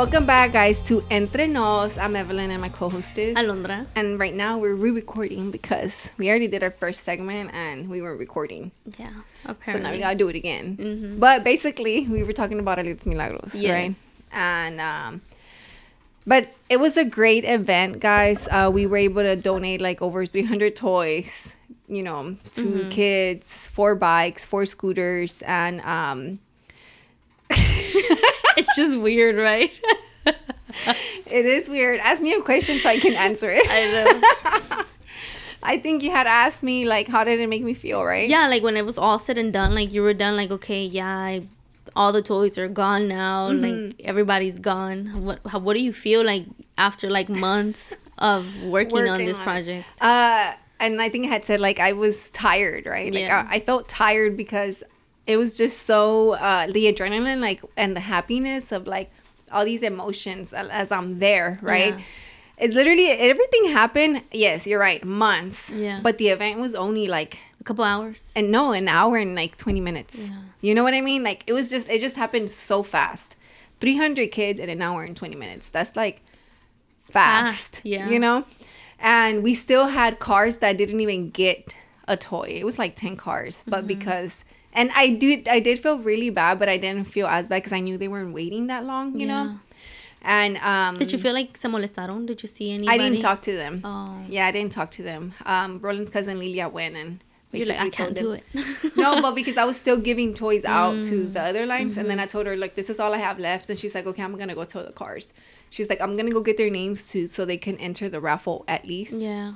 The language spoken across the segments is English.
Welcome back, guys, to Entre Nos. I'm Evelin and my co-host is Alondra. And right now we're re-recording because we already did our first segment and we weren't recording. Yeah, apparently. So now we gotta do it again. Mhm. But basically, we were talking about Alegres Milagros, right? Yes. And um, but it was a great event, guys. Uh, we were able to donate like over 300 toys, you know, 2 Mm-hmm. kids, four bikes, four scooters, and um, it's just weird, right? it is weird. Ask me a question so I can answer it. I know. I think you had asked me like, how did it make me feel, right? yeah, like when it was all said and done, like you were done, like okay, yeah, I, all the toys are gone now, like everybody's gone. What how, what do you feel like after like months of working, on this on project? Uh, and I think I had said like I was tired, right? Like Yeah. I, I felt tired because it was just so uh, the adrenaline, like, and the happiness of like all these emotions as I'm there, right? Yeah. It's literally everything happened. Yes, you're right, months. Yeah. But the event was only like, A couple hours. and no, an hour and like 20 minutes. Yeah. You know what I mean? Like it was just, it just happened so fast. 300 kids in an hour and 20 minutes. That's like fast. Fast, yeah. You know? And we still had cars that didn't even get a toy. It was like 10 cars. But Mm-hmm. because, and I did, I did feel really bad, but I didn't feel as bad because I knew they weren't waiting that long, you Yeah. know? And, um, Did you feel like se molestaron? Did you see anybody? I didn't talk to them. Oh, Yeah, I didn't talk to them. Um, Roland's cousin Lilia went and you're like I can't do it. no, but because I was still giving toys out to Mm. the other lines, and then Mm-hmm. I told her like, "This is all I have left," and she's like, "Okay, I'm gonna go tell the cars." She's like, "I'm gonna go get their names too, so they can enter the raffle at least." yeah,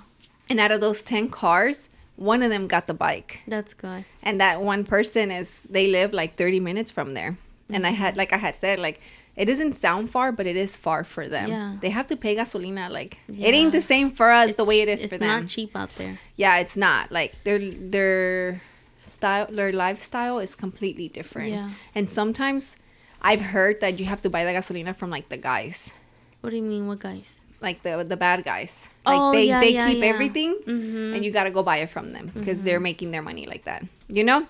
And out of those ten cars, one of them got the bike, that's good. and that one person is they live like 30 minutes from there. And I Mm-hmm. had like I had said like. It doesn't sound far, but it is far for them. Yeah. They have to pay gasolina. Like it ain't the same for us the way it is it's for them It's not cheap out there. yeah it's not like their their style their lifestyle is completely different Yeah. and sometimes i've heard that you have to buy the gasolina from like the guys What do you mean? What guys? like the the bad guys like Oh, they yeah, they yeah, keep yeah. everything Mm-hmm. and you got to go buy it from them because they're making their money like that you know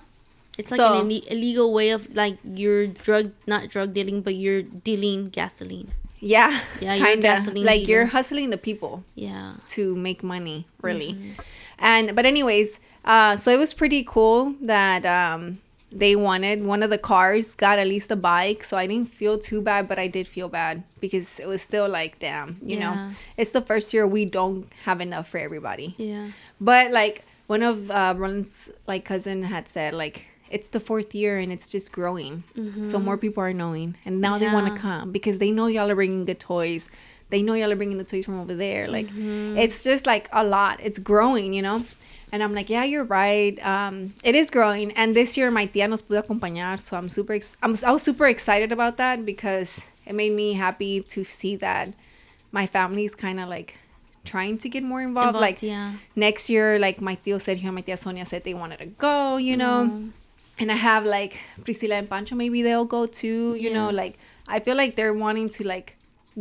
It's like an ille- illegal way of like you're drug, not drug dealing, but you're dealing gasoline. yeah Yeah, you're kind of gasoline like you're hustling the people Yeah. to make money really Mm-hmm. and but anyways uh so it was pretty cool that um they wanted one of the cars got at least a bike so i didn't feel too bad but i did feel bad because it was still like damn you know? It's the first year we don't have enough for everybody. Yeah. but like one of uh Ron's like cousin had said like it's the fourth year and it's just growing. So more people are knowing and now they want Mm-hmm. To come because they know y'all are bringing good toys. They know y'all are bringing the toys from over there. Like Mm-hmm. it's just like a lot. It's growing you know and i'm like yeah you're right. Um it is growing. And this year my tia nos pudo acompañar so i'm super ex- I'm, i was super excited about that because it made me happy to see that my family's kind of like trying to get more involved, Involved, like yeah. next year like my tío Sergio and my tia Sonia said they wanted to go you know? Oh. and I have like Priscilla and Pancho maybe they'll go too you know? Like I feel like they're wanting to like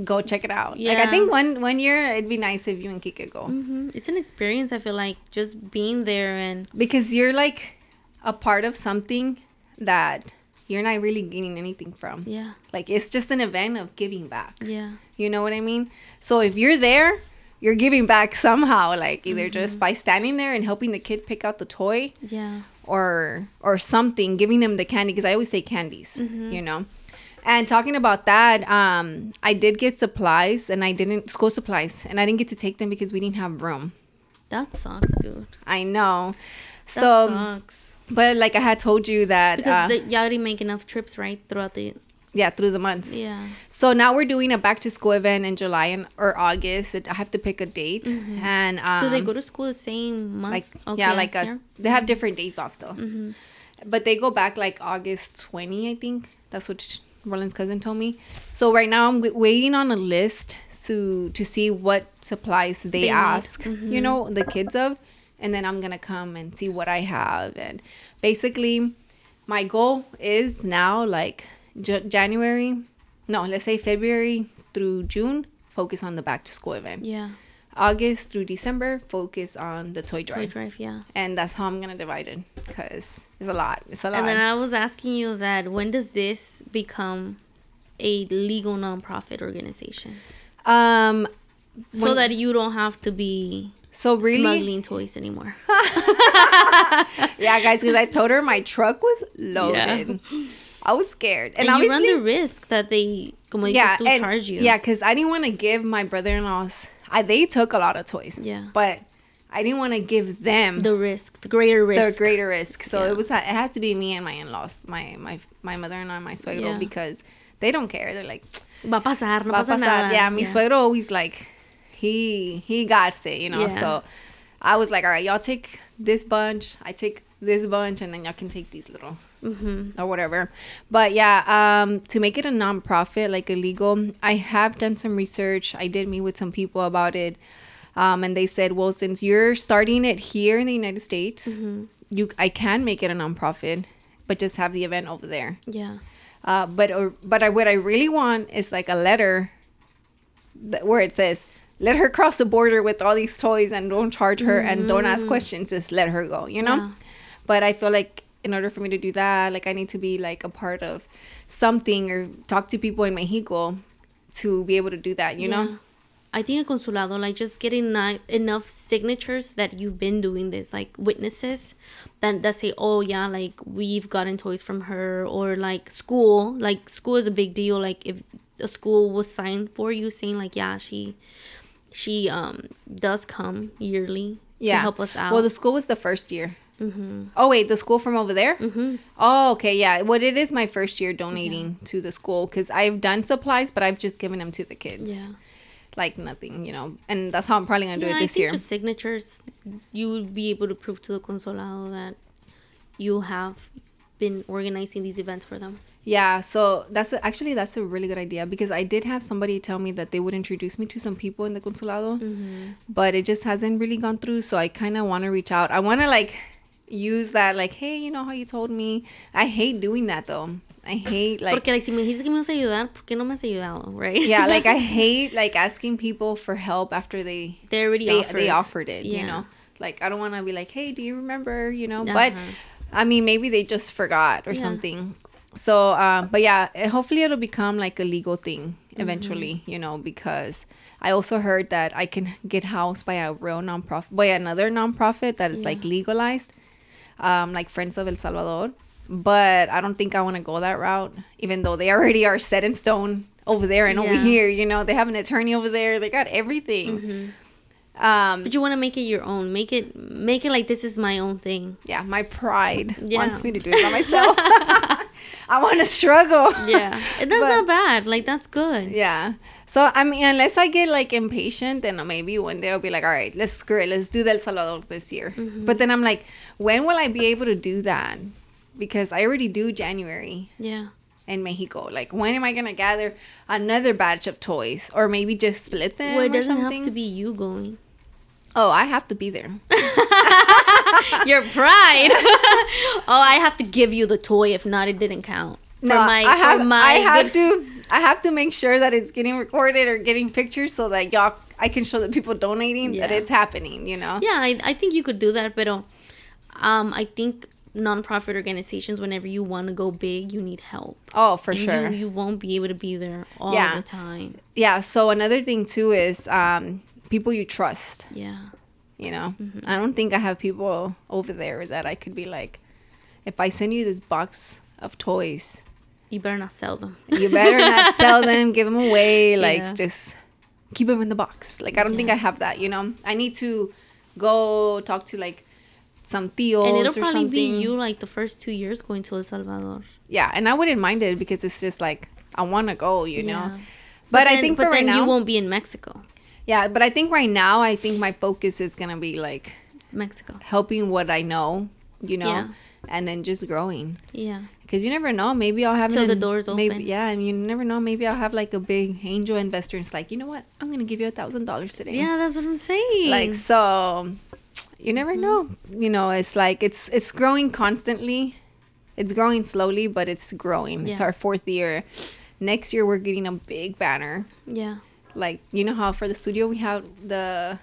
go check it out. Like I think one one year it'd be nice if you and Kike go. Hmm It's an experience. I feel like just being there and because you're like a part of something that you're not really gaining anything from. Yeah, like it's just an event of giving back. Yeah, You know what I mean? So if you're there, you're giving back somehow, like either just by standing there and helping the kid pick out the toy yeah. or or something, giving them the candy because I always say candies, you know. And talking about that, um, I did get supplies and I didn't school supplies and I didn't get to take them because we didn't have room. That sucks, dude. I know. That So, sucks. but like I had told you that, Because uh, the, you already make enough trips, right, throughout the yeah, through the months. yeah. So now we're doing a back to school event in July and or August. It, I have to pick a date, and um, Mm-hmm. Do they go to school the same month? like Okay, yeah like us they have different days off though Mm-hmm. but they go back like august 20 i think that's what roland's cousin told me so right now i'm w- waiting on a list to to see what supplies they, They ask you Mhm. know the kids of and then i'm gonna come and see what i have and basically my goal is now like J- january no let's say february through june focus on the back to school event Yeah. August through December, focus on the toy drive. Toy drive, yeah. And that's how I'm going to divide it because it's a lot. It's a lot. And then I was asking you that when does this become a legal nonprofit organization Um, so When- that you don't have to be so really, smuggling toys anymore. yeah, guys, because I told her my truck was loaded. Yeah. I was scared, and, And, you run the risk that they, como dices yeah, and- charge you. yeah, because I didn't want to give my brother-in-laws. I, they took a lot of toys, Yeah. but I didn't want to give them The risk, the greater risk. the greater risk. So Yeah. it was it had to be me and my in-laws, my my my mother-in-law and my suegro, Yeah. because they don't care. They're like, Va a pasar, no va pasa pasar. nada. Yeah, mi suegro always like he he got it, you know. Yeah. So I was like, all right, y'all take this bunch, I take this bunch, and then y'all can take these little Mm-hmm. or whatever. But yeah, um, to make it a nonprofit, like illegal, I have done some research. I did meet with some people about it. Um, and they said, well, since you're starting it here in the United States, Mm-hmm. you I can make it a nonprofit, but just have the event over there. Yeah. Uh, but or but I, what I really want is like a letter that, where it says, "Let her cross the border with all these toys and don't charge her and don't ask questions. Just let her go." You know. Mm. Yeah. But I feel like in order for me to do that, like I need to be like a part of something or talk to people in Mexico to be able to do that. You Yeah. know. I think a consulado, like just getting enough signatures that you've been doing this, like witnesses that, that say, oh, yeah, like we've gotten toys from her, or like school. Like school is a big deal. Like if a school was signed for you saying, like, yeah, she she um does come yearly Yeah. to help us out. Well, the school was the first year. Mm-hmm. Oh wait, the school from over there. Mm-hmm. Oh, okay, yeah. What it is my first year donating to the school because I've done supplies, but I've just given them to the kids. Yeah. like nothing, you know. And that's how I'm probably gonna do yeah, it I this think year. just signatures, you would be able to prove to the consulado that you have been organizing these events for them. Yeah, so that's a, actually that's a really good idea because I did have somebody tell me that they would introduce me to some people in the consulado, Mm-hmm. but it just hasn't really gone through. So I kind of want to reach out. I want to like use that, like, hey, you know how you told me. I hate doing that though. I hate like Porque like si me dijiste que me ibas a ayudar, ¿por qué no me has ayudado, right? yeah, like I hate like asking people for help after they they already they offered. they offered it. You know, like I don't want to be like, hey, do you remember? You know, but Uh-huh. I mean, maybe they just forgot or Yeah. something. So, uh, but yeah, hopefully it'll become like a legal thing eventually, Mm-hmm. you know, because I also heard that I can get housed by a real nonprofit, by another nonprofit that is like legalized, um, like Friends of El Salvador. But I don't think I want to go that route, even though they already are set in stone over there and over here. You know, they have an attorney over there. They got everything. Mhm. Um, But you want to make it your own. Make it make it like this is my own thing. yeah, my pride Yeah. wants me to do it by myself. I want to struggle. Yeah, that's But- not bad. Like that's good. Yeah. So I mean, unless I get like impatient, then maybe one day I'll be like, all right, let's screw it, let's do the El Salvador this year. Mm-hmm. But then I'm like, when will I be able to do that? Because I already do January Yeah. in Mexico. Like, when am I gonna gather another batch of toys, or maybe just split them? Well, it doesn't have to be you going. Oh, I have to be there. Your pride. oh, I have to give you the toy. If not, it didn't count. For no, my, I have, my I have to, I have to make sure that it's getting recorded or getting pictures so that y'all, I can show the people donating that it's happening. You know. Yeah, I, I think you could do that, but um, I think nonprofit organizations, whenever you want to go big, you need help. Oh, for And sure. You, you won't be able to be there all Yeah. the time. yeah so another thing too is um people you trust Yeah. you know Mm-hmm. i don't think i have people over there that i could be like if i send you this box of toys You better not sell them. you better not sell them give them away like Yeah. just keep them in the box like i don't think i have that you know i need to go talk to like some tios and it'll or probably something be you like the first two years going to El Salvador. yeah and i wouldn't mind it because it's just like i want to go you know Yeah. but, i think but for right then now you won't be in Mexico. yeah but i think right now i think my focus is gonna be like Mexico. helping what I know, you know, Yeah. and then just growing. Yeah. Because you never know, maybe I'll have Till an- the doors maybe, open. Yeah, and you never know, maybe I'll have like a big angel investor, and it's like, you know what, I'm gonna give you a thousand dollars today. Yeah, that's what I'm saying. Like so, you never know. Mm-hmm. You know, it's like it's it's growing constantly. It's growing slowly, but it's growing. It's our fourth year. Next year we're getting a big banner. yeah. Like you know how for the studio we have the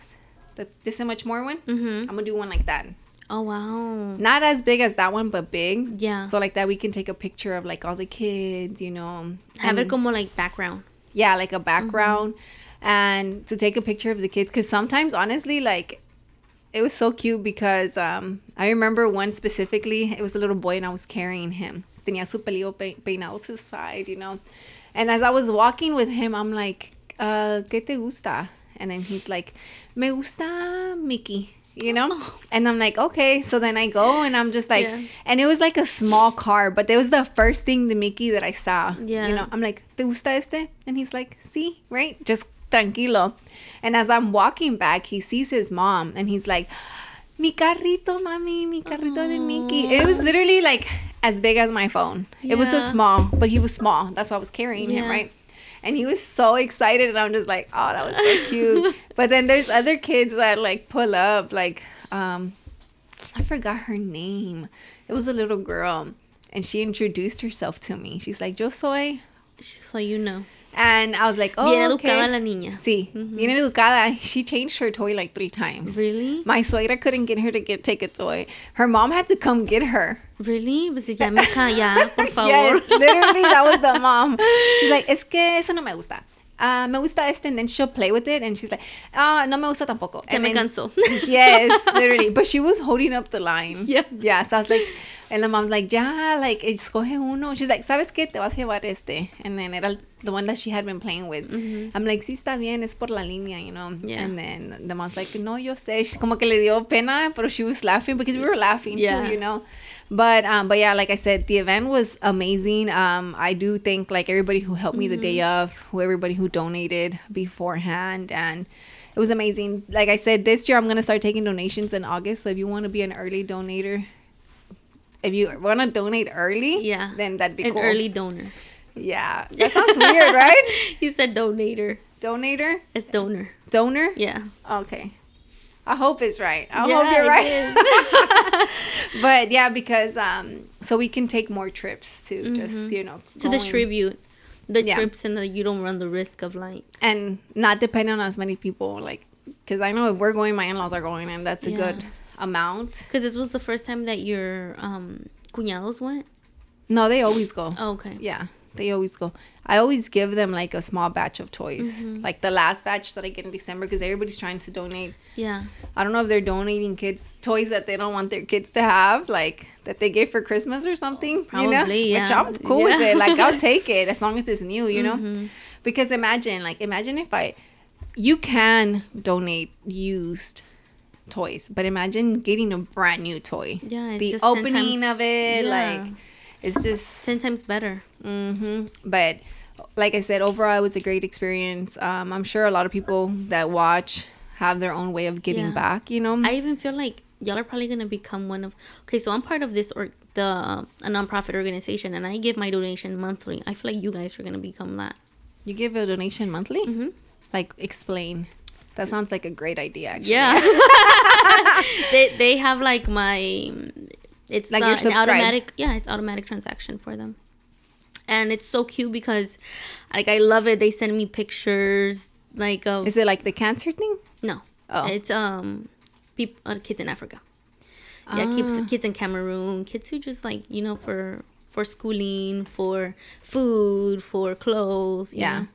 the this and much more one. Mm-hmm. I'm gonna do one like that. Oh wow. Not as big as that one, but big. Yeah. So like that we can take a picture of like all the kids, you know. Have it como like background. yeah like a background and to take a picture of the kids because sometimes honestly like it was so cute because um i remember one specifically it was a little boy and i was carrying him tenía su pelillo pe- peinado to the side you know and as i was walking with him i'm like uh ¿qué te gusta and then he's like me gusta mickey you know and i'm like okay so then i go and i'm just like Yeah. and it was like a small car but it was the first thing the mickey that i saw Yeah. you know I'm like, ¿te gusta este? And he's like, sí, right? Just tranquilo. And as I'm walking back, he sees his mom and he's like, mi carrito, mami, mi carrito de Mickey. It was literally like as big as my phone. It was a small, but he was small. That's why I was carrying him, right? And he was so excited, and I'm just like, oh, that was so cute. but then there's other kids that like pull up, like, um, I forgot her name. It was a little girl, and she introduced herself to me. She's like, "Yo soy," So you know. And I was like, "Oh, Bien okay." educada la niña. Sí, bien educada. She changed her toy like three times. Really? My suegra couldn't get her to get take a toy. Her mom had to come get her. Really? Pues ya, mija, ya, por favor. Yes, literally, that was the mom. She's like, es que eso no me gusta. Uh, me gusta este, and then she'll play with it, and she's like, ah, no me gusta tampoco. Se And me then- cansó. yes, literally. But she was holding up the line. Yeah. Yeah. So I was like, and the mom's like, yeah, like, escoge uno. She's like, ¿sabes qué? Te vas a llevar este. And then era the one that she had been playing with. I'm like, sí, está bien, es por la línea, you know? Mm-hmm. Yeah. And then the mom's like, no, yo sé. She's como que le dio pena, but she was laughing because we were laughing Yeah. too, you know? But um, but yeah, like I said, the event was amazing. Um, I do thank like everybody who helped me the day Mm-hmm. of, who everybody who donated beforehand, and it was amazing. Like I said, this year I'm gonna start taking donations in August. So if you want to be an early donator, if you want to donate early, Yeah. then that'd be An cool. early donor. yeah, that sounds weird, right? You said donator. Donator, It's donor. donor. Yeah. Okay. I hope it's right. I Yeah, hope you're right. but yeah, because um, so we can take more trips to just you know Mm-hmm. to going- distribute the Yeah. trips and that you don't run the risk of like and not depend on as many people. Like, because I know if we're going, my in-laws are going, and that's a Yeah. good amount. because this was the first time that your um cuñados went. No, they always go. Oh, okay. Yeah, they always go. I always give them like a small batch of toys, Mm-hmm. like the last batch that I get in December, because everybody's trying to donate. Yeah. I don't know if they're donating kids toys that they don't want their kids to have, like that they get for Christmas or something. you know, Probably, which yeah. I'm cool with it. Like I'll take it as long as it's new. You know, Mm-hmm. because imagine, like, imagine if I, you can donate used toys, but imagine getting a brand new toy. Yeah, it's the opening times- of it, Yeah. like, it's just Ten times better. hmm But like I said, overall, it was a great experience. Um, I'm sure a lot of people that watch have their own way of giving Yeah. back. You know, I even feel like y'all are probably gonna become one of. Okay, so I'm part of this or the uh, a nonprofit organization, and I give my donation monthly. I feel like you guys are gonna become that. you give a donation monthly. Mm-hmm. Like, explain. That sounds like a great idea. Actually. Yeah. they they have like my it's Like uh, an automatic yeah, it's automatic transaction for them. And it's so cute because like I love it. They send me pictures like of Is it like the cancer thing? no. Oh. It's um people uh, kids in Africa. Yeah, kids Ah. kids in Cameroon, kids who just like, you know, for for schooling, for food, for clothes, you Yeah. know.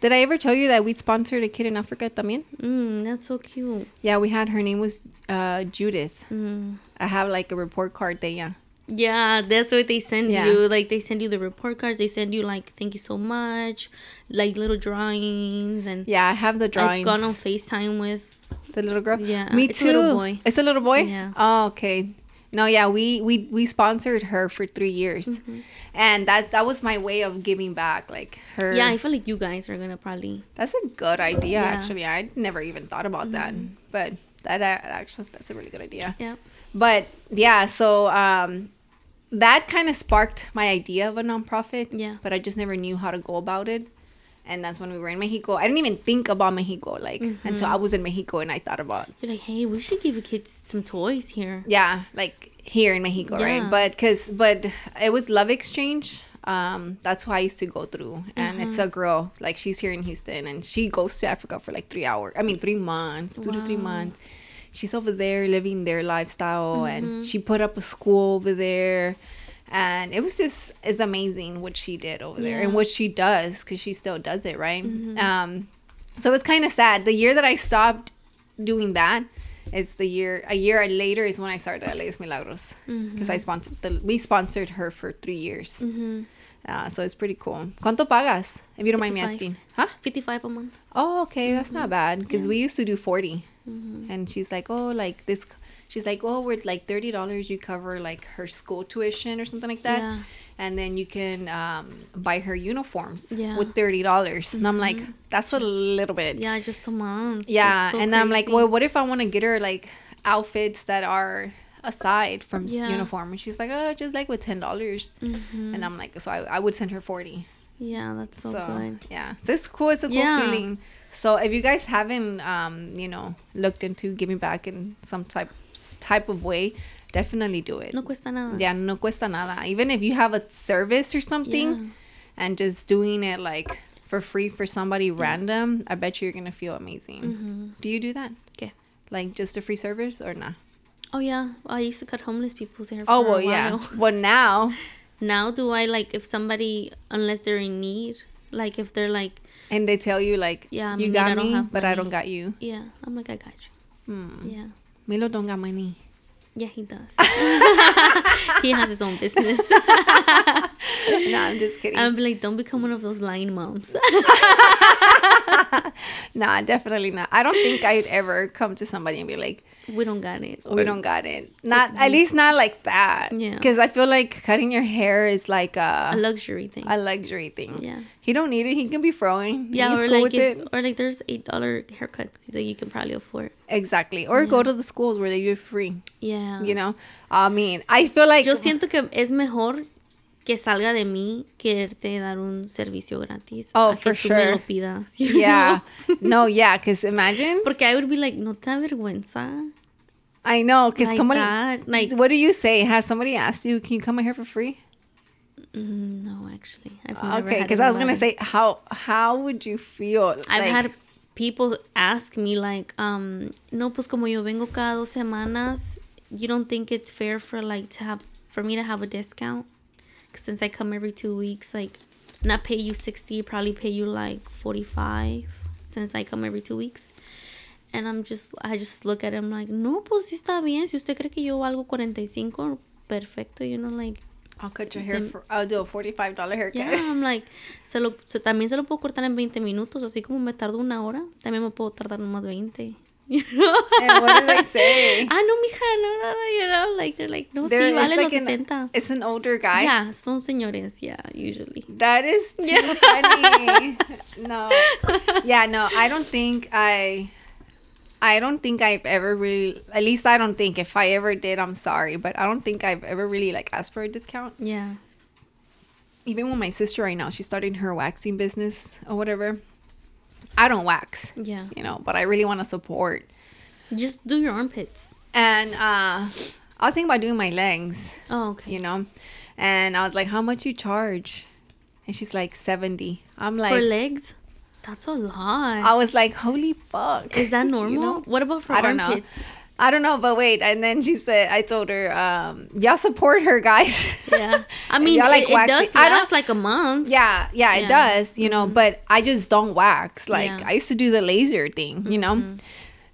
Did I ever tell you that we sponsored a kid in Africa también? Mm, that's so cute. Yeah, we had her name was uh, Judith. Mm. I have like a report card there. Yeah. Yeah, that's what they send Yeah. you. Like they send you the report cards. They send you like thank you so much, like little drawings and Yeah, I have the drawings. I've gone on Facetime with The little girl. Yeah, me it's a too. little boy. It's a little boy. Yeah. Oh, okay. No, yeah, we we we sponsored her for three years, Mm-hmm. and that's that was my way of giving back. Like her. yeah. I feel like you guys are gonna probably that's a good idea. Yeah. Mm-hmm. Actually, I never even thought about that, but that actually that's a really good idea. yeah But yeah, so um, that kind of sparked my idea of a nonprofit. Yeah. But I just never knew how to go about it. And that's when we were in Mexico. I didn't even think about Mexico like until Mm-hmm. I was in Mexico and I thought about you're like hey we should give the kids some toys here. yeah like here in mexico right but because but it was love exchange um that's who i used to go through and it's Mm-hmm. a girl like she's here in houston and she goes to africa for like three hours i mean three months two to three months she's over there living their lifestyle and she put up a school over there and it was just it's amazing what she did over there and what she does because she still does it right? Um so it's kind of sad. The year that i stopped doing that is the year a year later is when i started Los milagros because i sponsored the we sponsored her for three years. Mm-hmm. uh, so it's pretty cool. Cuánto pagas? If you don't mind me asking. Huh? 55 a month. oh okay that's not bad because we used to do 40 Mm-hmm. and she's like oh like this she's like oh we're like $30 you cover like her school tuition or something like that Yeah. and then you can um, buy her uniforms Yeah. with $30 and i'm like that's a little bit Yeah, just a month. yeah so and i'm like well what if i want to get her like outfits that are aside from Yeah. uniform and she's like oh just like with $10 Mhm. and i'm like so I, I would send her 40 Yeah, that's so, so good. yeah so it's cool it's a cool feeling so if you guys haven't um you know looked into giving back in some type type of way definitely do it No cuesta nada. yeah no cuesta nada even if you have a service or something Yeah. and just doing it like for free for somebody random i bet you you're gonna feel amazing Mhm. do you do that Okay. like just a free service or not Oh yeah, I used to cut homeless people's hair. oh well yeah well now Now do I like if somebody unless they're in need, like if they're like and they tell you like Yeah, you got I me but i don't got you yeah, I'm like I got you. hmm. Yeah. Milo don't got money Yeah, he does. he has his own business. no i'm just kidding I'm like, don't become one of those lying moms. Nah, definitely not. I don't think I'd ever come to somebody and be like, we don't got it. "We don't got it." Not at least not like that. Yeah. Because I feel like cutting your hair is like a a luxury thing. a luxury thing. yeah. He don't need it. He can be throwing. Yeah, He's or cool like if, it. or like there's eight dollar haircuts that you can probably afford. Exactly. Or go to the schools where they do it free. Yeah. You know. I mean, I feel like Yo siento que es mejor que salga de mí quererte dar un servicio gratis. Oh, a que for tú me lo sure. pidas. yeah. know? no, yeah. Because imagine. Porque I would be like, no te da vergüenza. I know. Because Like come on. that, like- what do you say? Has somebody asked you, "Can you come here for free?" Mm, no, actually, I've never Okay. Because I was gonna say, how how would you feel? I've like- had people ask me like, um, no, pues como yo vengo cada dos semanas, you don't think it's fair for like to have for me to have a discount? 'Cause since I come every two weeks, like, not pay you sixty, probably pay you like forty five. Since I come every two weeks, and I'm just, I just look at him like, no, pues sí está bien. Si usted cree que yo valgo 45, perfecto, you know, like. I'll cut your hair Then- for I'll do a forty-five dollar haircut. Yeah, I'm like, se lo, se- también se lo puedo cortar en 20 minutos, así como me tardo una hora, también me puedo tardar nomás 20. You know? And what do they say? ah, no, mija, no, no, no, you know, like, they're like, no, There- sí, vale like los an- 60. It's an older guy. Yeah, son señores, yeah, usually. That is too Yeah. funny. no. Yeah, no, I don't think I I don't think I've ever really at least I don't think if I ever did, I'm sorry, but I don't think I've ever really like asked for a discount. Yeah. Even with my sister right now, she's starting her waxing business or whatever. I don't wax, Yeah. you know, but I really want to support. Just do your armpits. And uh I was thinking about doing my legs. Oh, okay. you know and i was like how much you charge and she's like 70 i'm like for legs? That's a lot. i was like holy fuck Is that You normal? know? What about for I don't know. armpits? i don't know but wait and then she said i told her um y'all support her guys Yeah. I mean, y'all it, does I don't- like a month. yeah yeah it does you know but i just don't wax like Yeah. i used to do the laser thing you know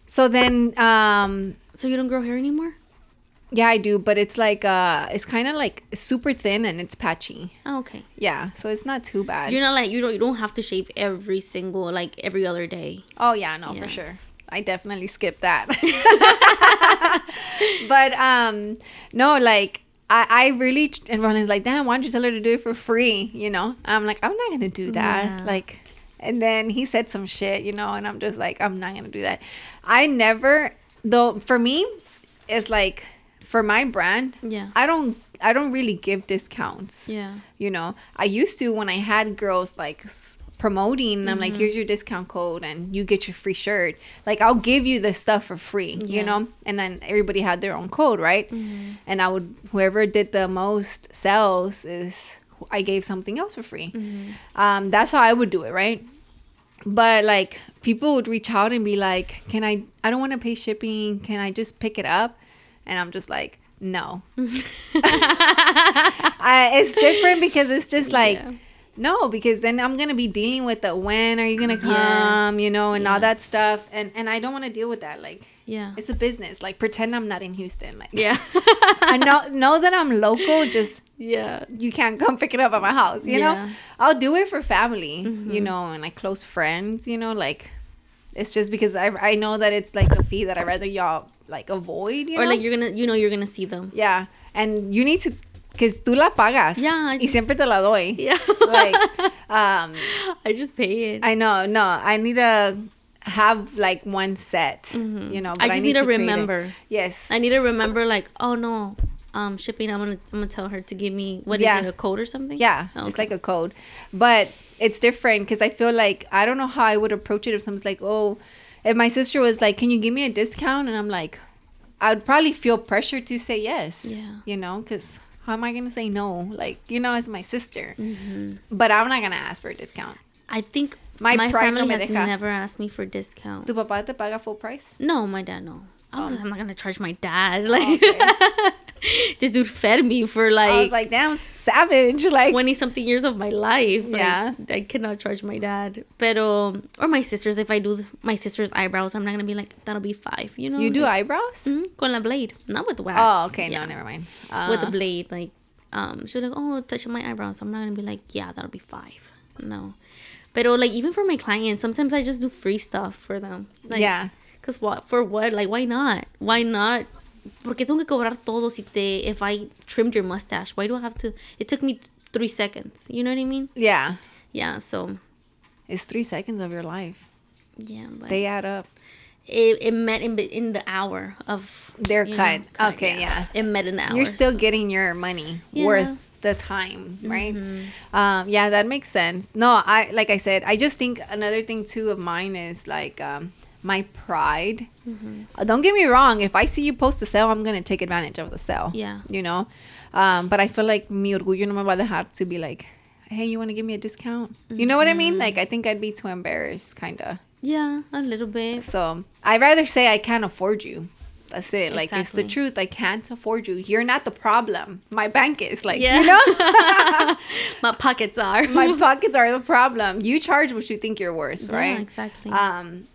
so then um So you don't grow hair anymore? Yeah i do but it's like uh it's kind of like super thin and it's patchy Oh, okay. yeah so it's not too bad You're not like you don't you don't have to shave every single like every other day. Oh yeah, no, Yeah. for sure. I definitely skipped that. but um no, like I, I really and Ronan's like, damn, why don't you tell her to do it for free? You know? I'm like, I'm not gonna do that. Yeah. Like and then he said some shit, you know, and I'm just like, I'm not gonna do that. I never though for me, it's like for my brand, Yeah. I don't I don't really give discounts Yeah. you know i used to when i had girls like promoting and i'm Mm-hmm. like here's your discount code and you get your free shirt like i'll give you the stuff for free you Yeah. Mm-hmm. know and then everybody had their own code right and i would whoever did the most sales is i gave something else for free Mm-hmm. um, that's how i would do it right but like people would reach out and be like, "Can I? I don't want to pay shipping. Can I just pick it up?" And I'm just like, "No." I, it's different because it's just like. Yeah. No, because then I'm gonna be dealing with the when are you gonna come, Yes. you know, and all that stuff, and and I don't want to deal with that. Like, Yeah. it's a business. Like, pretend I'm not in Houston. Like, Yeah. I know know that I'm local. Just yeah. you can't come pick it up at my house. You know, I'll do it for family. You Mhm. know, and like close friends. You know, like it's just because I I know that it's like a fee that I rather y'all like avoid. You Or know? like you're gonna, you know, you're gonna see them. yeah, and you need to. Because tú la pagas. Yeah, I Y just- siempre te la doy. Yeah. Like, um, I just pay it. I know, no, I need to have like one set, Mhm. you know. I just need, to, create remember. Yes. I need to remember, like, oh no, um, shipping. I'm gonna, I'm gonna tell her to give me what is Yeah. it, a code or something? Yeah, Oh, it's like a code, but it's different because I feel like I don't know how I would approach it if someone's like, oh, if my sister was like, can you give me a discount? And I'm like, I'd probably feel pressure to say yes. Yeah. You know, because how am I gonna say no? Like, you know, it's my sister, Mhm. but I'm not gonna ask for a discount. I think My my, family has deja. never asked me for a discount. Tu papá te paga full price? No, my dad no. I'm, Oh. I'm not gonna charge my dad. Like Okay. this dude fed me for like I was like like, damn, savage. Like, twenty something years of my life. Like, Yeah. I cannot charge my dad. Pero or my sisters. If I do my sister's eyebrows, I'm not gonna be like that'll be five. You know. you do Like, eyebrows? mhm, con la blade, not with wax. Oh, okay. Yeah. No, never mind. With Uh, the blade, like um, she's like, oh, touch my eyebrows. I'm not gonna be like, yeah, that'll be five. No. Pero like even for my clients, sometimes I just do free stuff for them. Like, yeah. Cause what for what? Like why not? Why not? Porque tengo que cobrar todo si te if I trimmed your mustache? Why do I have to? It took me three seconds. You know what I mean? Yeah. Yeah. So It's three seconds of your life. yeah, but They add up. it, it met in in the hour of They're you cut. Okay, yeah. It met in the hour. You're still so- getting your money Yeah. Mm-hmm. worth the time, right? Um, yeah, that makes sense. No, I like I said, I just think another thing too of mine is like um, my pride. Mm-hmm. Uh, don't get me wrong. If I see you post a sale, I'm gonna take advantage of the sale. Yeah. you know. Um, but I feel like mi orgullo no me va a dejar to be like, hey, you want to give me a discount? You know what I Mm-hmm. mean? Like I think I'd be too embarrassed, kind of. Yeah, a little bit. So I'd rather say I can't afford you. That's it. Like it's the truth. I can't afford you. You're not the problem. My bank is like Yeah. you know. My pockets are. My pockets are the problem. You charge what you think you're worth, Yeah, right? exactly. Um,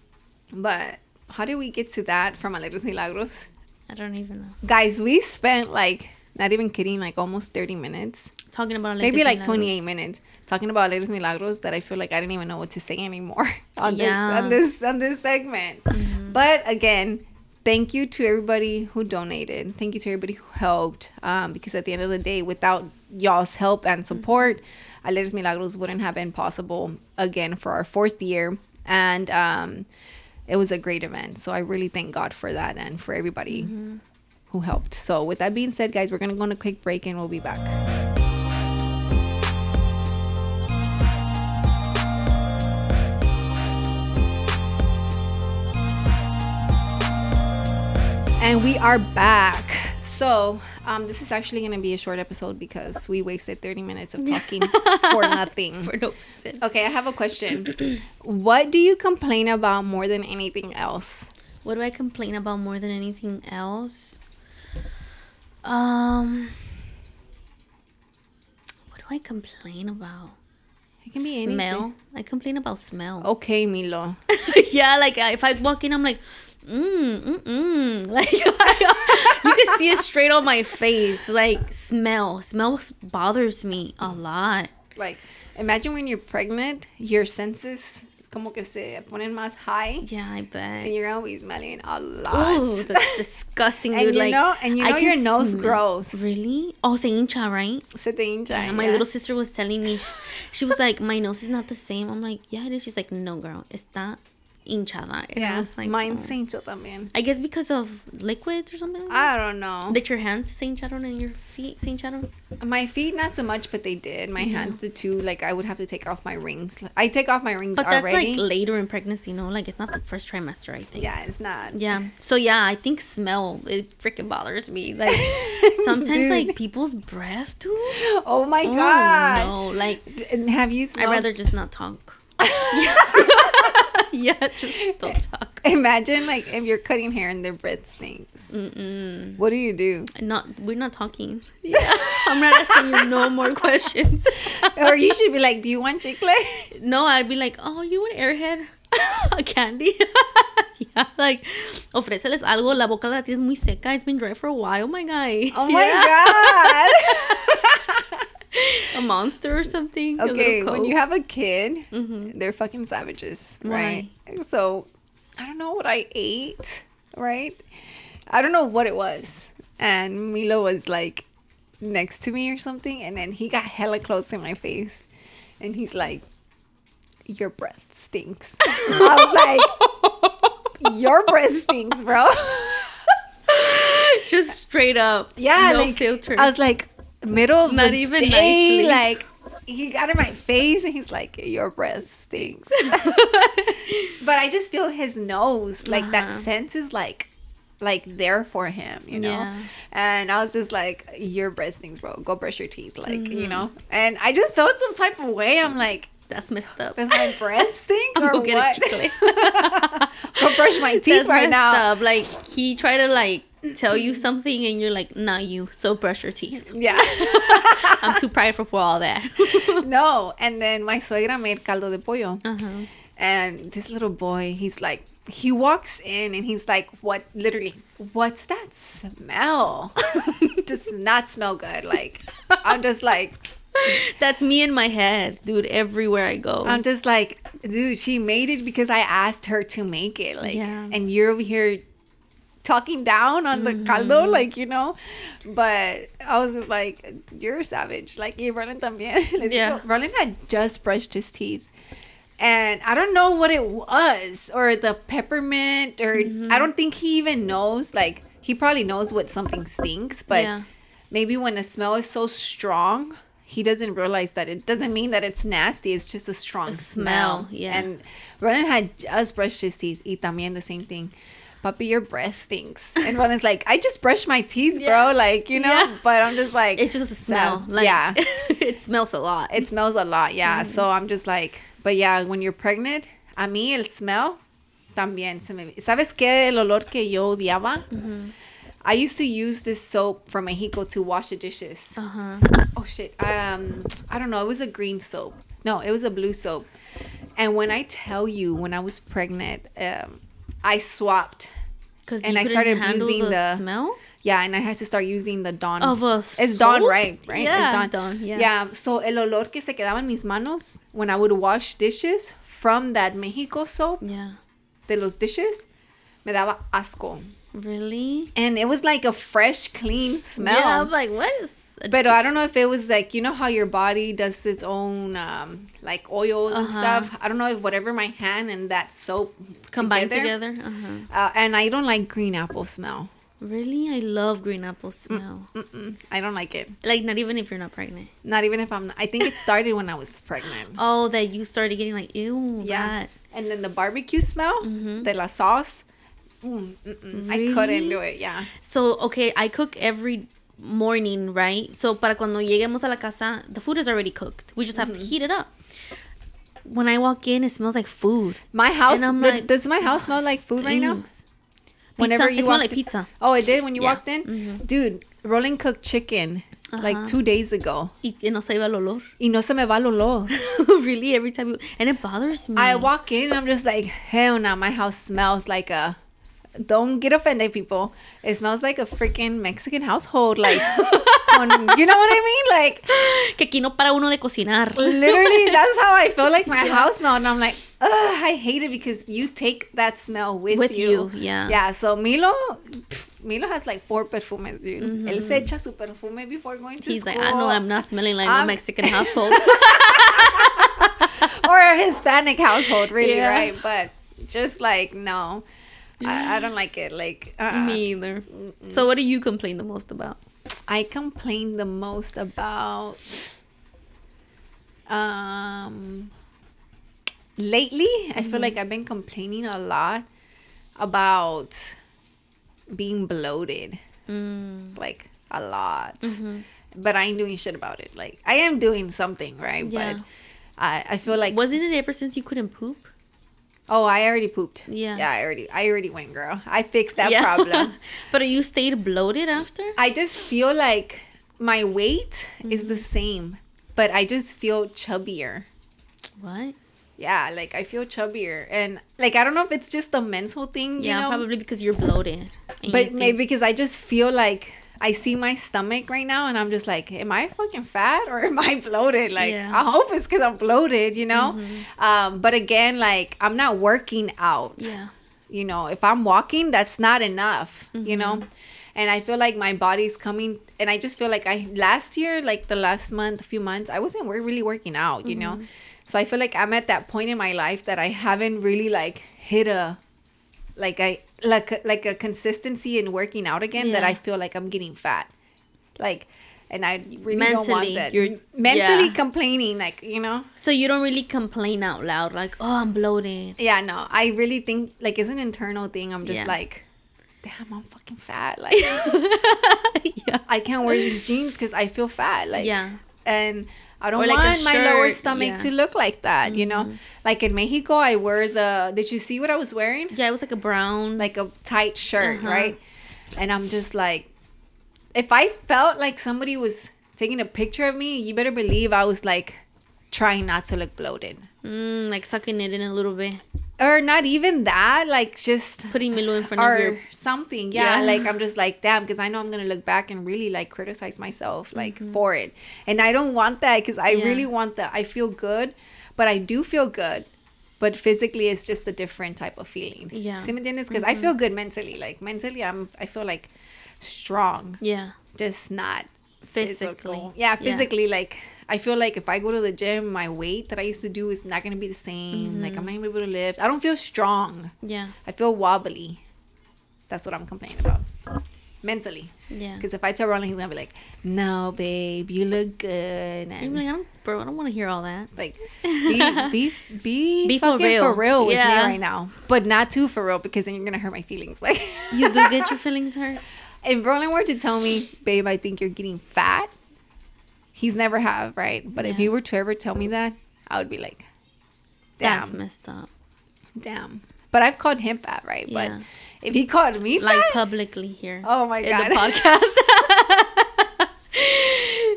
but how did we get to that from Alegres Milagros? I don't even know. Guys, we spent like not even kidding, like almost 30 minutes. Talking about Maybe Alegres like 28 Milagros. minutes talking about Alegres Milagros that I feel like I didn't even know what to say anymore on Yeah. this on this on this segment. But again, thank you to everybody who donated. Thank you to everybody who helped. Um, because at the end of the day, without y'all's help and support, Alegres Milagros wouldn't have been possible again for our fourth year. And um, it was a great event. So I really thank God for that and for everybody who helped. So with that being said, guys, we're gonna go on a quick break and we'll be back. And we are back. So, um, this is actually going to be a short episode because we wasted 30 minutes of talking for nothing. For no reason. Okay, I have a question. what do you complain about more than anything else? What do I complain about more than anything else? Um, what do I complain about? It can be smell. anything. I complain about smell. Okay, Milo. yeah, like uh, if I walk in, I'm like, mm, mm, mm. Like you can see it straight on my face. Like smell, smell bothers me a lot. Like, imagine when you're pregnant, your senses como que se ponen más high, Yeah, I bet. and you're gonna smelling a lot. Oh, that's disgusting, And dude. you like, know- and you know your nose grows. Really? Oh, se hincha, right? Se te hincha, Yeah, my little sister was telling me, she, she was like, my nose is not the same. I'm like, yeah, it is. She's like, no, girl, está hinchada. And Yeah, was like, mine oh. hinchó también. I guess because of liquids or something. Like. I don't know. That your hands se hincharon and your feet se hincharon. My feet not so much, but they did. My hands did too. Like I would have to take off my rings. I take off my rings But that's like later in pregnancy, no? Like it's not the first trimester, I think. yeah, it's not. Yeah. So yeah, I think smell it freaking bothers me. Like sometimes like people's breath too. Oh my Oh, god. no, like Have you I'd rather just not talk. yeah, just don't talk. Imagine like if you're cutting hair and their breath stinks. Mm-mm. What do you do? Not we're not talking. Yeah, I'm not asking you no more questions. or you should be like, "Do you want chicle?" no, I'd be like, oh, you want airhead? a candy? yeah, like, ofréceles algo. La boca la tienes muy seca. It's been dry for a while, my guy. Oh my god. a monster or something. okay, when you have a kid, Mhm. they're fucking savages, Why? right? So, I don't know what I ate, right? I don't know what it was. And Milo was like next to me or something, and then he got hella close to my face, and he's like, "Your breath stinks." I was like, "Your breath stinks, bro." just straight up. Yeah, no like, filter. I was like, middle of Not the even day, nicely. like he got in my face and he's like, "Your breath stinks." but I just feel his nose, like that Uh-huh. sense is like, like there for him, you know. Yeah. And I was just like, "Your breath stinks, bro. Go brush your teeth," like Mm-hmm. you know. And I just felt some type of way. I'm like. That's messed up. Does my breath stink I'm or gonna get what? a chicle. Go brush my teeth That's right messed now. up. Like he tried to like tell you something and you're like, not you. So brush your teeth. Yeah. I'm too prideful for all that. no, and then my suegra made caldo de pollo. uh-huh. And this little boy, he's like, he walks in and he's like, what, literally, what's that smell? Does not smell good. Like, I'm just like, That's me in my head, dude. Everywhere I go. I'm just like, dude, she made it because I asked her to make it. Like, Yeah. and you're over here talking down on the caldo, mm-hmm. like, you know? But I was just like, you're a savage. Like, y Roland también. Yeah. digo, Roland had just brushed his teeth. And I don't know what it was, or the peppermint, or mm-hmm. I don't think he even knows. Like, he probably knows what something stinks, but Yeah. maybe when the smell is so strong, he doesn't realize that it doesn't mean that it's nasty. It's just a strong A smell. smell, yeah. And Ronan had just brushed his teeth. Y también the same thing. Papi, your breath stinks. And one is like, I just brush my teeth, bro. Like, you know? Yeah. But I'm just like, it's just a smell. So, Like, yeah. it smells a lot. It smells a lot, yeah. So I'm just like, but yeah, when you're pregnant, a mí el smell también se me. ¿Sabes qué? El olor que yo odiaba. I used to use this soap from Mexico to wash the dishes. uh-huh. Oh shit. Um, I don't know. It was a green soap. No, it was a blue soap. And when I tell you, when I was pregnant, um, I swapped. Because And I started using the, the- smell. Yeah, and I had to start using the Dawn. Of a soap? it's Dawn, right? Right? Yeah, it's Dawn. Dawn, yeah. Yeah. So el olor que se quedaba en mis manos when I would wash dishes from that Mexico soap Yeah. de los dishes, me daba asco. Really? And it was like a fresh, clean smell. Yeah, I'm like, what is? But I don't know if it was like you know how your body does its own um, like oils and Uh-huh. stuff. I don't know if whatever my hand and that soap combined together. Uh-huh. Uh, and I don't like green apple smell. Really? I love green apple smell. Mm-mm, I don't like it. Like, not even if you're not pregnant. Not even if I'm. I think it started when I was pregnant. Oh, that you started getting like, ew, yeah. that. And then the barbecue smell, Mhm. de la sauce. Mm, mm-mm. I couldn't do it. Yeah. So, okay, I cook every morning, right? So, para cuando lleguemos a la casa, the food is already cooked. We just have to heat it up. When I walk in, it smells like food. My house. The- like, does my house smell like food right now? Whenever Pizza? you it smelled like in- pizza. Oh, it did when you Yeah. walked in, Mhm. dude. Roland cooked chicken like Uh-huh. two days ago, Y y no se iba el olor. y no se me va el olor. really, every time you. And it bothers me. I walk in and I'm just like, hell no, my house smells like a. Don't get offended, people. It smells like a freaking Mexican household. Like, con- you know what I mean? Like, que aquí no para uno de cocinar. literally, that's how I feel like my house smelled. And I'm like, ugh, I hate it because you take that smell with, With you. you, yeah. Yeah, so Milo, pff, Milo has like four perfumes, dude. Él se echa su perfume before going to Mm-hmm. He's like, I know I'm not smelling like no Mexican household. or a Hispanic household, really, Yeah. right? But just like no, I, I don't like it. Like uh, Me either. So, what do you complain the most about? I complain the most about um lately. I feel like I've been complaining a lot about being bloated, Mm. like a lot. Mhm. But I ain't doing shit about it. Like I am doing something, right? Yeah. But I I feel like Wasn't it ever since you couldn't poop? Oh, I already pooped. Yeah. Yeah, I already I already went, girl. I fixed that Yeah. problem. but you stayed bloated after? I just feel like my weight is the Mm-hmm. same, but I just feel chubbier. What? Yeah, like I feel chubbier, and like I don't know if it's just a mental thing. You Yeah, know? probably because you're bloated. But you maybe because I just feel like I see my stomach right now, and I'm just like, am I fucking fat or am I bloated? Like Yeah. Mm-hmm. I hope it's because I'm bloated, you know. Um, but again, like I'm not working out. Yeah. You know, if I'm walking, that's not enough. You Mm-hmm. know. And I feel like my body's coming, and I just feel like I last year, like the last month, a few months, I wasn't really working out, you know. Mm-hmm. So I feel like I'm at that point in my life that I haven't really like hit a like I like like a consistency in working out again that I feel like I'm getting fat. Like and I really don't want Mentally, that. you're- mentally yeah. complaining like, you know. So you don't really complain out loud, like, oh, I'm bloated. Yeah, no. I really think like it's an internal thing. I'm just Yeah. like damn, I'm fucking fat. Like yeah. I can't wear these jeans cuz I feel fat like Yeah. and I don't like want my lower stomach yeah. Mm-hmm. to look like that, you know? Like in Mexico, I wear the Did you see what I was wearing? Yeah, it was like a brown. like a tight shirt, Uh-huh. right? And I'm just like, if I felt like somebody was taking a picture of me, you better believe I was like trying not to look bloated. Mm, like sucking it in a little bit. Or not even that, like just Putting Milo in front or of your. something. Yeah, Yeah. like I'm just like, damn, because I know I'm gonna look back and really like criticize myself like Mm-hmm. for it. And I don't want that because I Yeah. really want that. I feel good, but I do feel good. But physically, it's just a different type of feeling. Yeah. Mm-hmm. ¿Sí me entiendes? Because I feel good mentally. Like mentally, I'm. I feel like strong, Yeah. just not Physically. physical. Yeah, physically. Like I feel like if I go to the gym, my weight that I used to do is not gonna be the same. Like I'm mm-hmm. not gonna be able to lift. I don't feel strong. Yeah. I feel wobbly. That's what I'm complaining about. Mentally. Yeah. Because if I tell Roland, he's gonna be like, "No, babe, you look good," I'm like, I don't, bro, I don't want to hear all that. like, be be be, Be for real. for real with Yeah. me right now, but not too for real because then you're gonna hurt my feelings. Like, You do get your feelings hurt? if Roland were to tell me, "Babe, I think you're getting fat," he's never have right. But if Yeah. he were to ever tell me that, I would be like, That's "Damn, messed up. damn." But I've called him fat, right? Yeah. But if he called me Like fat, publicly here. oh my god, the podcast.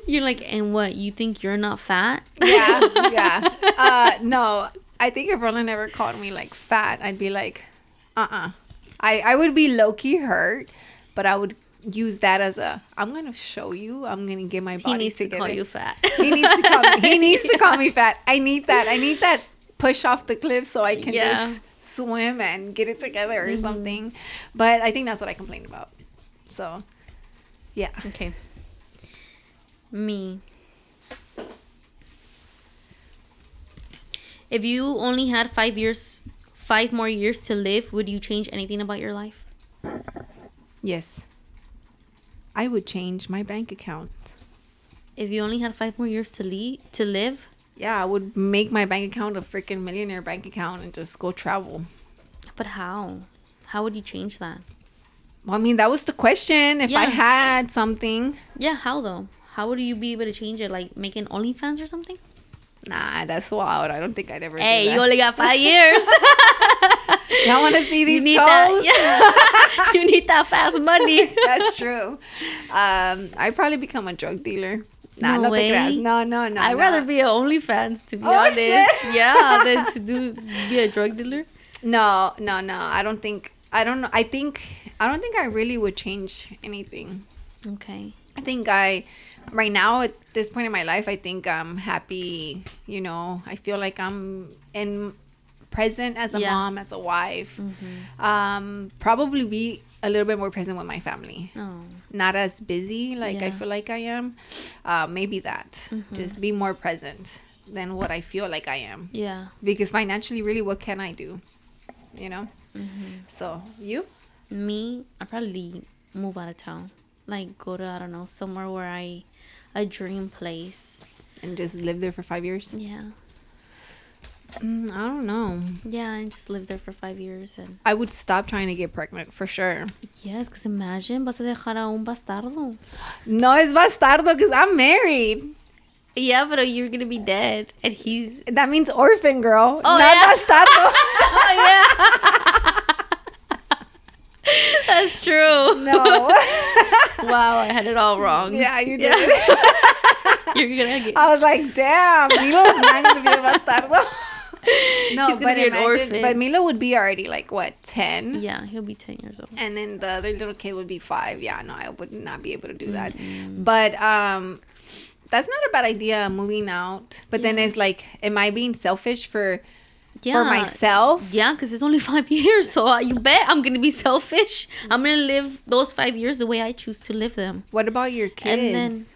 You're like, and what? You think you're not fat? yeah, yeah. Uh, no, I think if Roland ever called me like fat, I'd be like, uh uh I, I would be low key hurt, but I would use that as a, I'm to show you, I'm to get my body. He needs to together. call you fat. he needs to call me, he needs to call me fat. I need that. I need that push off the cliff so I can Yeah. Mm-hmm. just swim and get it together or something. But I think that's what I complained about. So, yeah. Okay. Me. If you only had five years, five more years to live, would you change anything about your life? Yes. I would change my bank account. If you only had five more years to leave, to live, Yeah, I would make my bank account a freaking millionaire bank account and just go travel. but how? How would you change that? Well, I mean, that was the question. If I had something, Yeah, how though? How would you be able to change it? Like making OnlyFans or something? nah, that's wild. I don't think I'd ever. Hey, you only got five years. Y'all want to see you these need toes? that. Yeah. you need that fast money. that's true. Um, I'd probably become a drug dealer. Nah, No no, way. No, no, no. I'd no. rather be an OnlyFans to be Oh, honest. shit. Yeah, than to do be a drug dealer. No, no, no. I don't think. I don't know. I think. I don't think I really would change anything. Okay. I think I, right now at this point in my life, I think I'm happy. You know, I feel like I'm in present as a Yeah. Mm-hmm. mom, as a wife. Um, probably be a little bit more present with my family. Oh. Not as busy like I Yeah. Mm-hmm. feel like I am. Uh, maybe that. Just be more present than what I feel like I am. Yeah. Because financially, really, what can I do? You know. Mm-hmm. So you? Me, I probably move out of town. Like go to I don't know somewhere where I, a dream place. And just live there for five years? Yeah. Mm, I don't know. Yeah, and just live there for five years and. I would stop trying to get pregnant for sure. Yes, because imagine vas a dejar a un bastardo. No es bastardo because I'm married. Yeah, but you're gonna be dead, and he's. That means orphan girl. Oh, not yeah. bastardo. Oh yeah. That's true. no. Wow, I had it all wrong. yeah, you did. You're gonna get. I was like, damn, Milo's not gonna be a bastardo. no, but imagine, but Milo would be already like what ten, Yeah, he'll be ten years old. and then the other little kid would be five. Yeah, no, I would not be able to do that. Mm-hmm. But um, that's not a bad idea, moving out. But then it's like, am I being selfish for Yeah. for myself? Yeah, because it's only five years, so you bet I'm gonna be selfish. I'm gonna live those five years the way I choose to live them. What about your kids?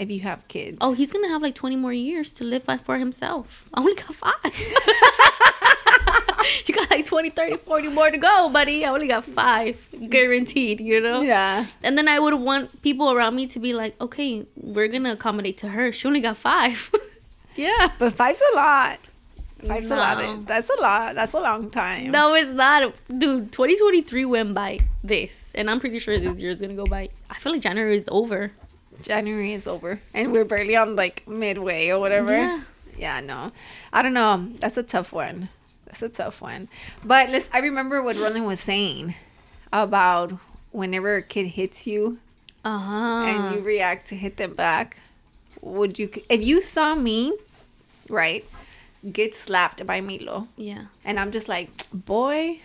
If you have kids, Oh, he's gonna have like 20 more years to live by for himself. I only got five. you got like 20, 30, 40 more to go, buddy. I only got five. Guaranteed, you know? yeah. And then I would want people around me to be like, okay, we're gonna accommodate to her. She only got five. yeah. But five's a lot. Five's a lot. That's a lot. That's a long time. No, it's not. Dude, 2023 went by this. And I'm pretty sure this year is gonna go by. I feel like January is over. January is over, and we're barely on like midway or whatever. Yeah. Yeah, no, I don't know. That's a tough one. That's a tough one. But let's. I remember what Roland was saying about whenever a kid hits you Uh-huh. and you react to hit them back. Would you, if you saw me, right, get slapped by Milo, yeah. and I'm just like, boy,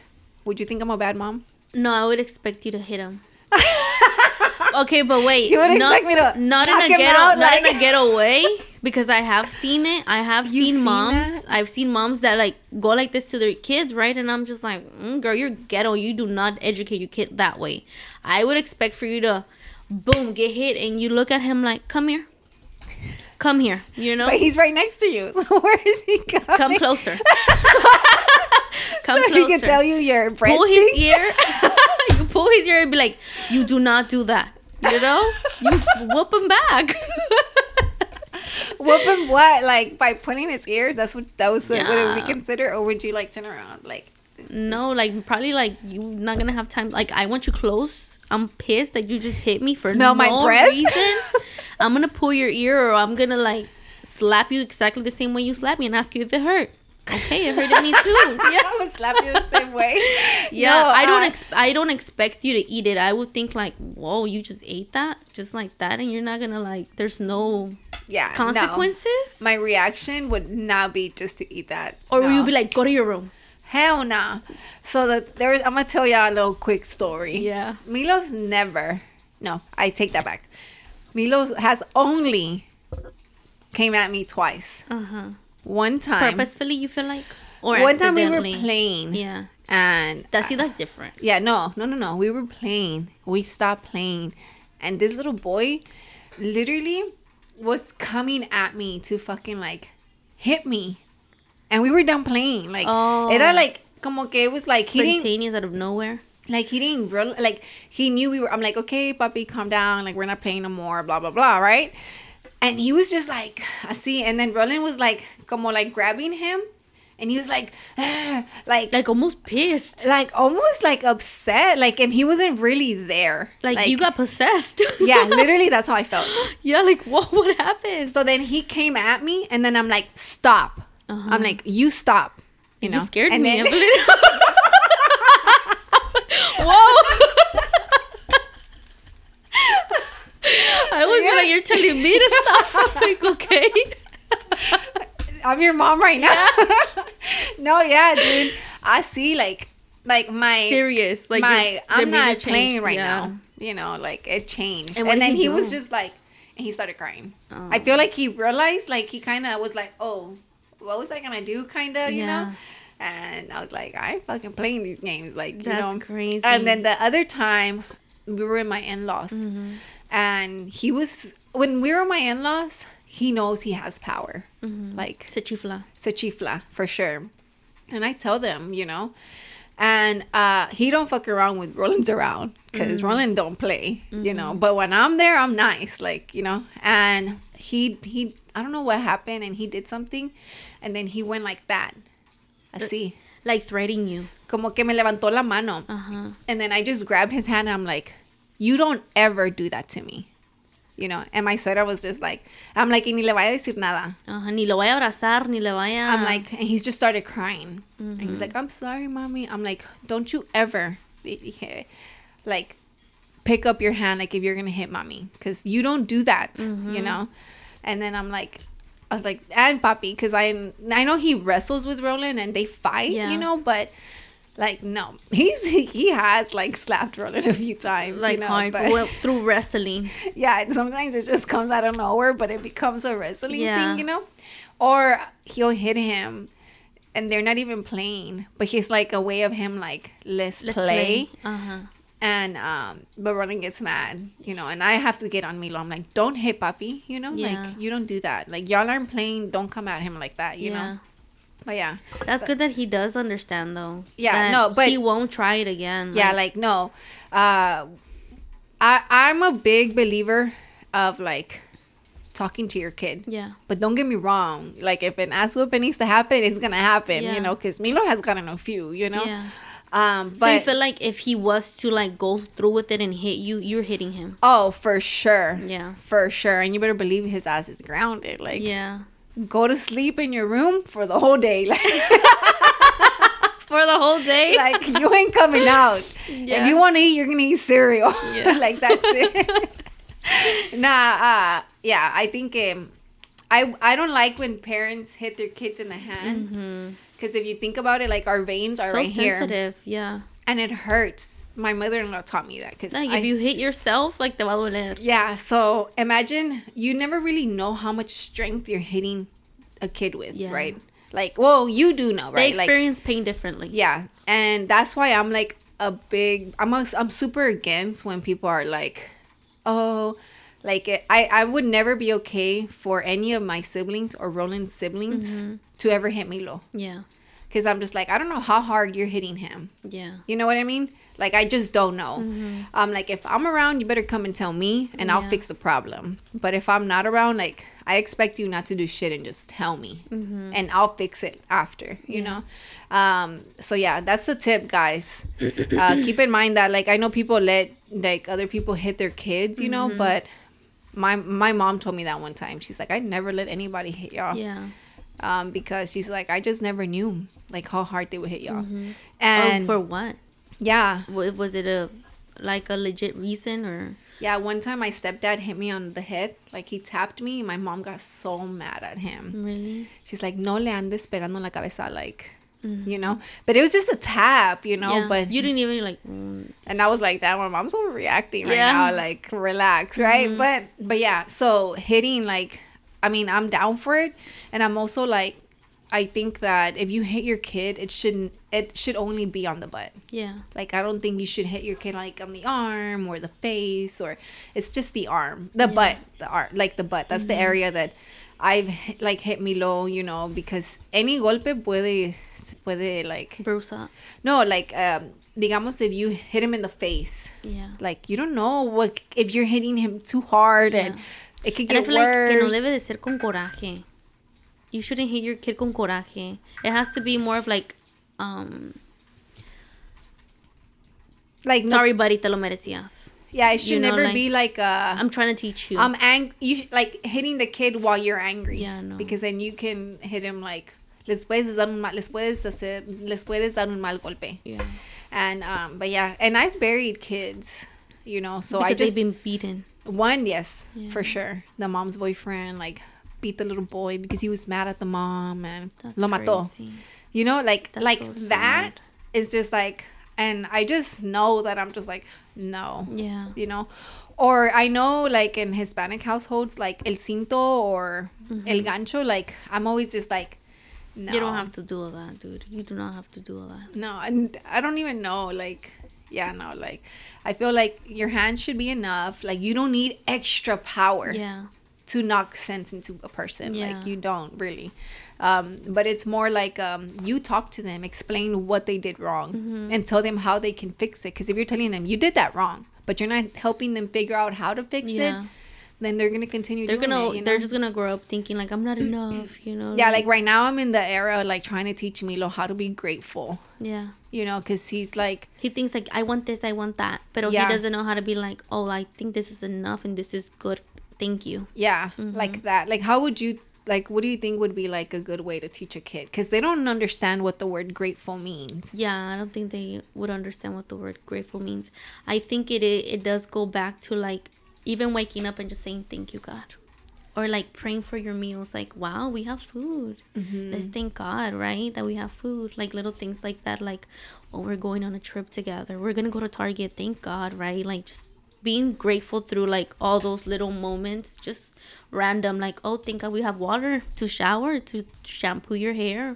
would you think I'm a bad mom? No, I would expect you to hit him. Okay, but wait. You would not, expect me to not in a ghetto, out, not in a ghetto way, because I have seen it. I have You've seen seen moms. that? I've seen moms that like go like this to their kids, right? And I'm just like, mm, girl, you're ghetto. You do not educate your kid that way. I would expect for you to, boom, get hit, and you look at him like, come here, come here. You know, But he's right next to you. So where is he coming? come closer. come so closer. he can tell you your breast pull his ear. you pull his ear and be like, "You do not do that." You know, you whoop him back. Whoop him what? Like by pulling his ears? That's what that was what it would be Yeah. considered, or would you like turn around? Like no, like probably like you're not gonna have time. Like I want you close. I'm pissed that you just hit me for Smell no reason. I'm gonna pull your ear, or I'm gonna like slap you exactly the same way you slap me and ask you if it hurt. Okay, it hurted me too. yeah, I would slap you the same way. Yeah, No, I don't uh, ex- I don't expect you to eat it. I would think like, whoa, you just ate that just like that, and you're not gonna like. There's no yeah no. consequences. My reaction would not be just to eat that, or no. you be like, go to your room? hell nah. So that there, I'm gonna tell y'all a little quick story. Yeah. Milo's never. No, I take that back. Milo's has only came at me twice. Uh huh. One time. Purposefully, you feel like, or one time we were playing. Yeah, And that's see, that's different. Yeah, no, no, no, no. We were playing. We stopped playing. And this little boy literally was coming at me to fucking like hit me. And we were done playing. Like Oh. era like como que it was like Spontaneous out of nowhere. like he didn't real like he knew we were I'm like, okay, puppy, calm down, like we're not playing no more, blah blah blah, right? And he was just like I see and then Roland was like como like grabbing him and he was like like Like almost pissed. like almost like upset like if he wasn't really there Like, you got possessed. yeah literally that's how i felt yeah, like what? What happened? so then he came at me and then i'm like stop Uh-huh. i'm like you stop you know you scared and me. then-. Whoa. I was Yeah. like, you're telling me to stop. I'm like, okay. I'm your mom right now no yeah dude i see like like my Serious. Like my i'm not playing right yeah. now you know like it changed And and, then he he, was just like and he started crying Oh. i feel like he realized like he kind of was like oh what was i gonna do kind of you Yeah. know and i was like i ain't fucking playing these games like you That's know crazy. and then the other time we were in my in-laws Mm-hmm. and he was when we were in my in-laws he knows he has power. Mm-hmm. like Se chifla. so chifla for sure. And i tell them you know. And uh he don't fuck around with roland's around because roland don't play you know. But when i'm there i'm nice like you know. And he he i don't know what happened and he did something and then he went like that. Así. Like threatening you. como que me levantó la mano. Uh huh. and then i just grabbed his hand and i'm like you don't ever do that to me you know. And my suegra was just like, I'm like, y ni le vaya a decir nada. Ajá, ni lo vaya a abrazar, ni le vaya. I'm like, and he's just started crying. And Mm-hmm. he's like, I'm sorry, mommy. I'm like, don't you ever, like, pick up your hand like if you're gonna hit mommy, because you don't do that, Mm-hmm. you know. And then I'm like, I was like, and papi, because I I know he wrestles with Roland and they fight, Yeah. you know, but. Like no, he's he has like slapped Roland a few times, like you know, hard but- well, through wrestling. yeah, and sometimes it just comes out of nowhere, but it becomes a wrestling Yeah. thing, you know? Or he'll hit him and they're not even playing, but he's like a way of him like let's, Let's play. play. Uh-huh. And um but Roland gets mad, you know, and I have to get on Milo. I'm like, don't hit puppy, you know? Yeah. Like you don't do that. Like y'all aren't playing, don't come at him like that, you yeah. know? But yeah. That's good that he does understand though. Yeah, no, but- he won't try it again. yeah like no uh i i'm a big believer of like talking to your kid yeah. but don't get me wrong like if an ass whooping needs to happen it's gonna happen Yeah. you know because milo has gotten a few you know Yeah. um so but you feel like if he was to like go through with it and hit you, you're hitting him. oh for sure Yeah. for sure and you better believe his ass is grounded like Yeah. Go to sleep in your room for the whole day like For the whole day. like you ain't coming out. Yeah. If you want to eat, you're gonna eat cereal. Yeah. like that's it. nah, uh, yeah, I think um, I I don't like when parents hit their kids in the hand because if you think about it, like our veins are Mm-hmm. so right here, sensitive. Yeah. and it hurts. My mother-in-law taught me that because Like if you hit yourself, like te va a doler. yeah. So imagine you never really know how much strength you're hitting a kid with, Yeah. right? Like, well, you do know, They right? like, experience pain differently. yeah, and that's why I'm like a big. I'm a, I'm super against when people are like, oh, like it, I I would never be okay for any of my siblings or Roland's siblings mm-hmm. to ever hit Milo Yeah. because I'm just like I don't know how hard you're hitting him. Yeah. You know what I mean? Like I just don't know. Um, like if I'm around, you better come and tell me, and I'll fix the problem. But if I'm not around, like I expect you not to do shit and just tell me, and I'll fix it after. You know. Um. So yeah, that's the tip, guys. uh, keep in mind that like I know people let like other people hit their kids, you know, but. My, my mom told me that one time. She's like, I never let anybody hit y'all Yeah. um, because she's like, I just never knew like how hard they would hit y'all. or And for what? Yeah, Wa- Was it a like a legit reason or? yeah. One time my stepdad hit me on the head, like he tapped me. My mom got so mad at him. Really? She's like, No le andes pegando la cabeza, like, you know. But it was just a tap, you know. yeah. But you didn't even like. mm, and I was like, that my mom's overreacting right Yeah. Mm-hmm. now. Like, relax, right? But but yeah. So hitting, like, I mean, I'm down for it, and I'm also like. I think that if you hit your kid, it shouldn't. It should only be on the butt. Yeah. Like I don't think you should hit your kid like on the arm or the face or it's just the arm, the butt, the arm, like the butt. That's the area that I've like hit me low, you know, because any golpe puede puede like Bruce up. no like um digamos if you hit him in the face, Yeah. like you don't know what if you're hitting him too hard and it could And I get feel like que no worse. debe de ser con coraje. You shouldn't hit your kid con coraje. It has to be more of like, um, like no, sorry, buddy, te lo merecías. yeah, it should you know, never like, be like uh I'm trying to teach you. I'm ang you sh- like hitting the kid while you're angry. Yeah, no. Because then you can hit him like les puedes dar un mal, les puedes hacer les puedes dar un mal golpe. yeah. And um but yeah, and I've buried kids, you know, so because I just they've been beaten. one yes, Yeah. for sure. The mom's boyfriend like beat the little boy because he was mad at the mom and That's lo mató. crazy. You know, like That's like so that is just like and I just know that I'm just like no Yeah. you know or i know like in hispanic households like el cinto or el gancho like i'm always just like no Mm-hmm. You don't have to do all that, dude. You do not have to do all that. no and i don't even know like yeah no like i feel like your hands should be enough like you don't need extra power Yeah. To knock sense into a person Yeah. like you don't really um, but it's more like um, you talk to them explain what they did wrong Mm-hmm. and tell them how they can fix it because if you're telling them you did that wrong but you're not helping them figure out how to fix Yeah. it then they're gonna continue They're doing gonna it, you they're just gonna grow up thinking like I'm not enough, you know. yeah like right now i'm in the era like trying to teach milo how to be grateful yeah. you know because he's like He thinks like I want this, I want that, but Yeah. he doesn't know how to be like, oh, I think this is enough and this is good thank you. Yeah, mm-hmm. like that. Like, how would you like? What do you think would be like a good way to teach a kid? Because they don't understand what the word grateful means. Yeah, I don't think they would understand what the word grateful means. I think it it, it does go back to like even waking up and just saying thank you God. Or like praying for your meals like wow, we have food. Mm-hmm. Let's thank God, right? That we have food. Like little things like that like oh, we're going on a trip together. We're going to go to Target. Thank God, right? Like just being grateful through like all those little moments just random like oh thank god we have water to shower to shampoo your hair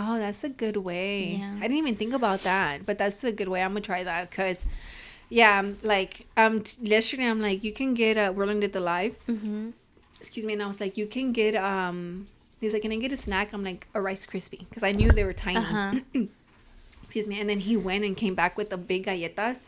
Oh, that's a good way. Yeah. I didn't even think about that, but that's a good way. I'm gonna try that because, yeah, I'm like um t- yesterday I'm like you can get uh Roland did the live. mm-hmm. Excuse me, and I was like you can get um. He's like, can I get a snack? I'm like a Rice Krispie because I knew they were tiny. uh-huh Excuse me, and then he went and came back with the big galletas,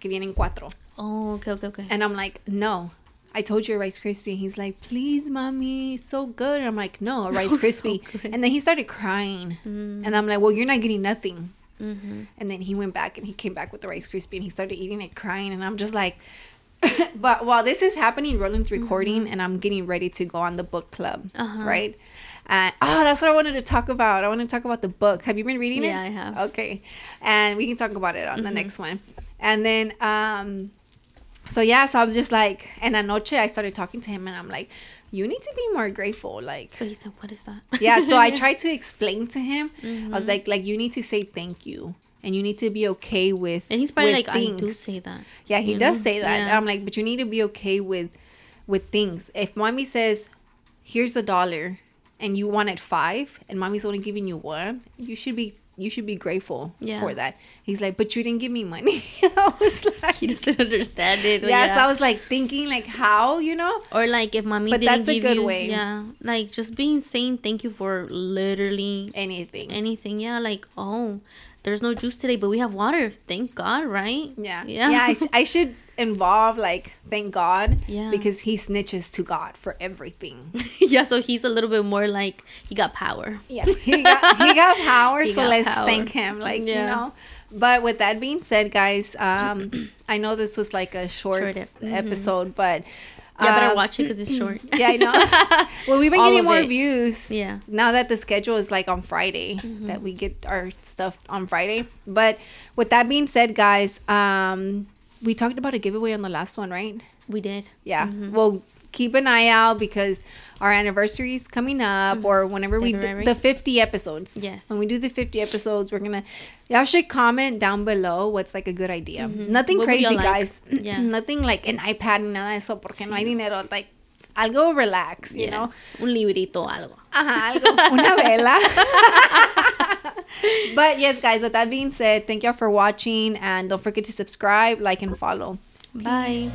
que vienen cuatro. oh okay okay okay And I'm like, no. I told you a Rice Krispie. And he's like, please, mommy, so good. And I'm like, no, a Rice So Krispie. good. and then he started crying. Mm. And I'm like, well, you're not getting nothing. mm-hmm. And then he went back and he came back with the Rice Krispie and he started eating it, crying. And I'm just like, but while this is happening, Roland's recording and I'm getting ready to go on the book club, Mm-hmm. Uh-huh. right? And oh, that's what I wanted to talk about. I want to talk about the book. Have you been reading it? Yeah, I have. Okay, and we can talk about it on the Mhm. next one. And then, um, so yeah, so I was just like, and anoche I started talking to him, and I'm like, you need to be more grateful, like but he said what is that yeah so i tried to explain to him i Mm-hmm. was like like you need to say thank you and you need to be okay with and he's probably like i do things." say that yeah he does know? say that Yeah. i'm like but you need to be okay with with things if mommy says here's a dollar and you wanted five and mommy's only giving you one you should be you should be grateful Yeah. for that. He's like but you didn't give me money. I was like he doesn't understand it yeah, so i was like thinking like how you know? Or like if mommy But didn't that's a good you, way. yeah. Like just being saying thank you for literally anything. anything. Yeah like oh there's no juice today but we have water thank god right Yeah. yeah Yeah. I, sh- I should involve, like, thank God. Yeah. Because he snitches to God for everything. yeah so he's a little bit more like he got power Yeah. He got, he got power. He so got let's power. thank him. Like, you know. But with that being said, guys, um, I know this was like a short, Short, s- mhm. episode, but. Yeah better um, watch it because it's short Yeah, I know. well, we've been All getting more it. views. yeah now that the schedule is like on Friday, Mm-hmm. that we get our stuff on Friday. But with that being said, guys, um, we talked about a giveaway on the last one, right? we did Yeah. Mhm. Well, keep an eye out because our anniversary is coming up, mm-hmm. or whenever we d- the fifty episodes. Yes. When we do the fifty episodes, we're gonna y'all should comment down below what's like a good idea. Mm-hmm. Nothing What crazy, y'all like? guys. Yeah. Nothing like an iPad nada eso porque no hay dinero. Like, I'll go relax. You know. Yes. un librito algo Ajá, algo, una vela. but yes, guys, with that being said, thank y'all for watching and don't forget to subscribe, like, and follow. bye